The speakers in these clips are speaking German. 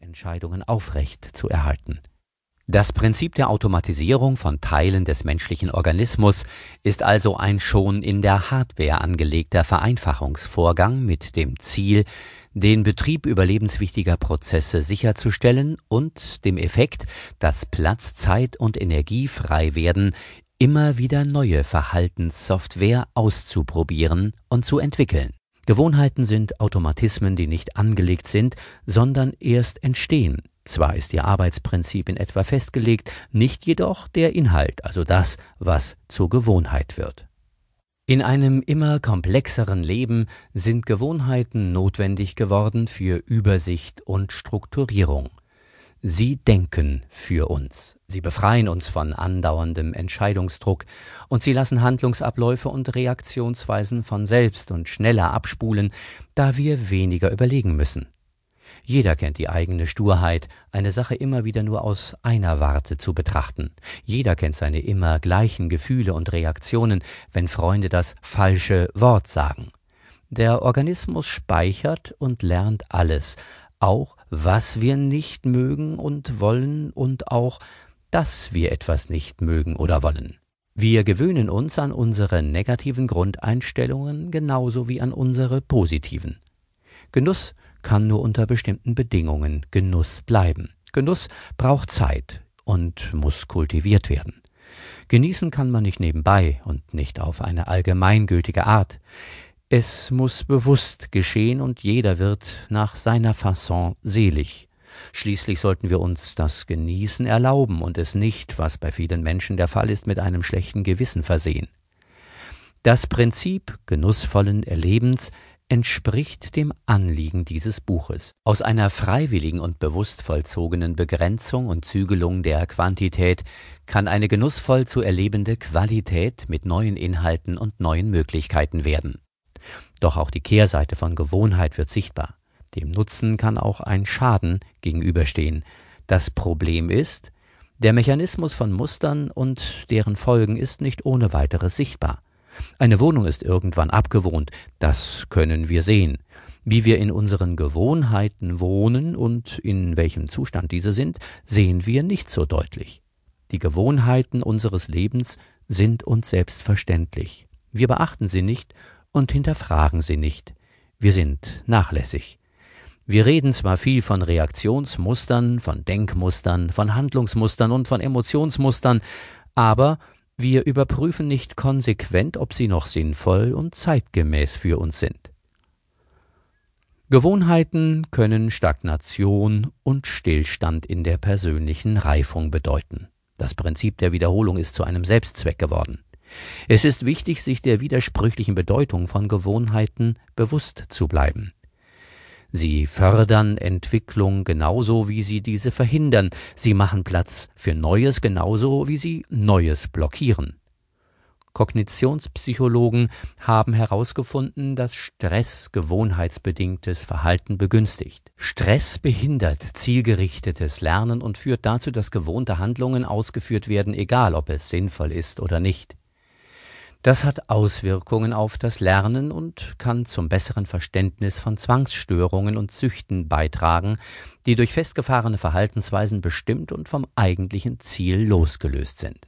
Entscheidungen aufrecht zu erhalten. Das Prinzip der Automatisierung von Teilen des menschlichen Organismus ist also ein schon in der Hardware angelegter Vereinfachungsvorgang mit dem Ziel, den Betrieb überlebenswichtiger Prozesse sicherzustellen und dem Effekt, dass Platz, Zeit und Energie frei werden, immer wieder neue Verhaltenssoftware auszuprobieren und zu entwickeln. Gewohnheiten sind Automatismen, die nicht angelegt sind, sondern erst entstehen. Zwar ist ihr Arbeitsprinzip in etwa festgelegt, nicht jedoch der Inhalt, also das, was zur Gewohnheit wird. In einem immer komplexeren Leben sind Gewohnheiten notwendig geworden für Übersicht und Strukturierung. Sie denken für uns. Sie befreien uns von andauerndem Entscheidungsdruck und sie lassen Handlungsabläufe und Reaktionsweisen von selbst und schneller abspulen, da wir weniger überlegen müssen. Jeder kennt die eigene Sturheit, eine Sache immer wieder nur aus einer Warte zu betrachten. Jeder kennt seine immer gleichen Gefühle und Reaktionen, wenn Freunde das falsche Wort sagen. Der Organismus speichert und lernt alles, auch was wir nicht mögen und wollen und auch, dass wir etwas nicht mögen oder wollen. Wir gewöhnen uns an unsere negativen Grundeinstellungen genauso wie an unsere positiven. Genuss kann nur unter bestimmten Bedingungen Genuss bleiben. Genuss braucht Zeit und muss kultiviert werden. Genießen kann man nicht nebenbei und nicht auf eine allgemeingültige Art. Es muss bewusst geschehen und jeder wird nach seiner Fasson selig. Schließlich sollten wir uns das Genießen erlauben und es nicht, was bei vielen Menschen der Fall ist, mit einem schlechten Gewissen versehen. Das Prinzip genussvollen Erlebens entspricht dem Anliegen dieses Buches. Aus einer freiwilligen und bewusst vollzogenen Begrenzung und Zügelung der Quantität kann eine genussvoll zu erlebende Qualität mit neuen Inhalten und neuen Möglichkeiten werden. Doch auch die Kehrseite von Gewohnheit wird sichtbar. Dem Nutzen kann auch ein Schaden gegenüberstehen. Das Problem ist, der Mechanismus von Mustern und deren Folgen ist nicht ohne weiteres sichtbar. Eine Wohnung ist irgendwann abgewohnt, das können wir sehen. Wie wir in unseren Gewohnheiten wohnen und in welchem Zustand diese sind, sehen wir nicht so deutlich. Die Gewohnheiten unseres Lebens sind uns selbstverständlich. Wir beachten sie nicht und hinterfragen sie nicht. Wir sind nachlässig. Wir reden zwar viel von Reaktionsmustern, von Denkmustern, von Handlungsmustern und von Emotionsmustern, aber wir überprüfen nicht konsequent, ob sie noch sinnvoll und zeitgemäß für uns sind. Gewohnheiten können Stagnation und Stillstand in der persönlichen Reifung bedeuten. Das Prinzip der Wiederholung ist zu einem Selbstzweck geworden. Es ist wichtig, sich der widersprüchlichen Bedeutung von Gewohnheiten bewusst zu bleiben. Sie fördern Entwicklung genauso wie sie diese verhindern, sie machen Platz für Neues genauso wie sie Neues blockieren. Kognitionspsychologen haben herausgefunden, dass Stress gewohnheitsbedingtes Verhalten begünstigt. Stress behindert zielgerichtetes Lernen und führt dazu, dass gewohnte Handlungen ausgeführt werden, egal ob es sinnvoll ist oder nicht. Das hat Auswirkungen auf das Lernen und kann zum besseren Verständnis von Zwangsstörungen und Süchten beitragen, die durch festgefahrene Verhaltensweisen bestimmt und vom eigentlichen Ziel losgelöst sind.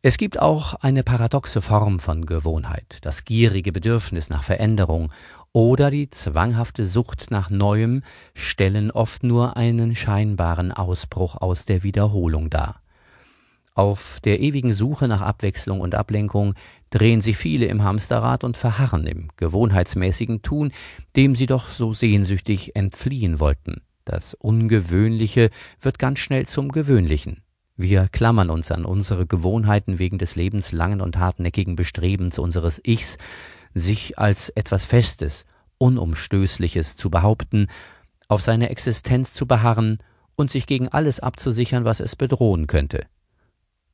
Es gibt auch eine paradoxe Form von Gewohnheit, das gierige Bedürfnis nach Veränderung oder die zwanghafte Sucht nach Neuem stellen oft nur einen scheinbaren Ausbruch aus der Wiederholung dar. Auf der ewigen Suche nach Abwechslung und Ablenkung drehen sich viele im Hamsterrad und verharren im gewohnheitsmäßigen Tun, dem sie doch so sehnsüchtig entfliehen wollten. Das Ungewöhnliche wird ganz schnell zum Gewöhnlichen. Wir klammern uns an unsere Gewohnheiten wegen des lebenslangen und hartnäckigen Bestrebens unseres Ichs, sich als etwas Festes, Unumstößliches zu behaupten, auf seine Existenz zu beharren und sich gegen alles abzusichern, was es bedrohen könnte.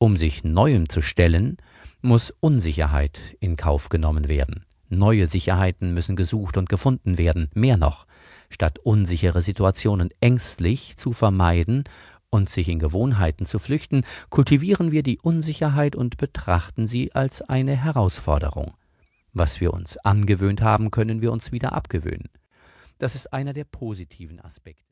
Um sich Neuem zu stellen, muss Unsicherheit in Kauf genommen werden. Neue Sicherheiten müssen gesucht und gefunden werden. Mehr noch, statt unsichere Situationen ängstlich zu vermeiden und sich in Gewohnheiten zu flüchten, kultivieren wir die Unsicherheit und betrachten sie als eine Herausforderung. Was wir uns angewöhnt haben, können wir uns wieder abgewöhnen. Das ist einer der positiven Aspekte.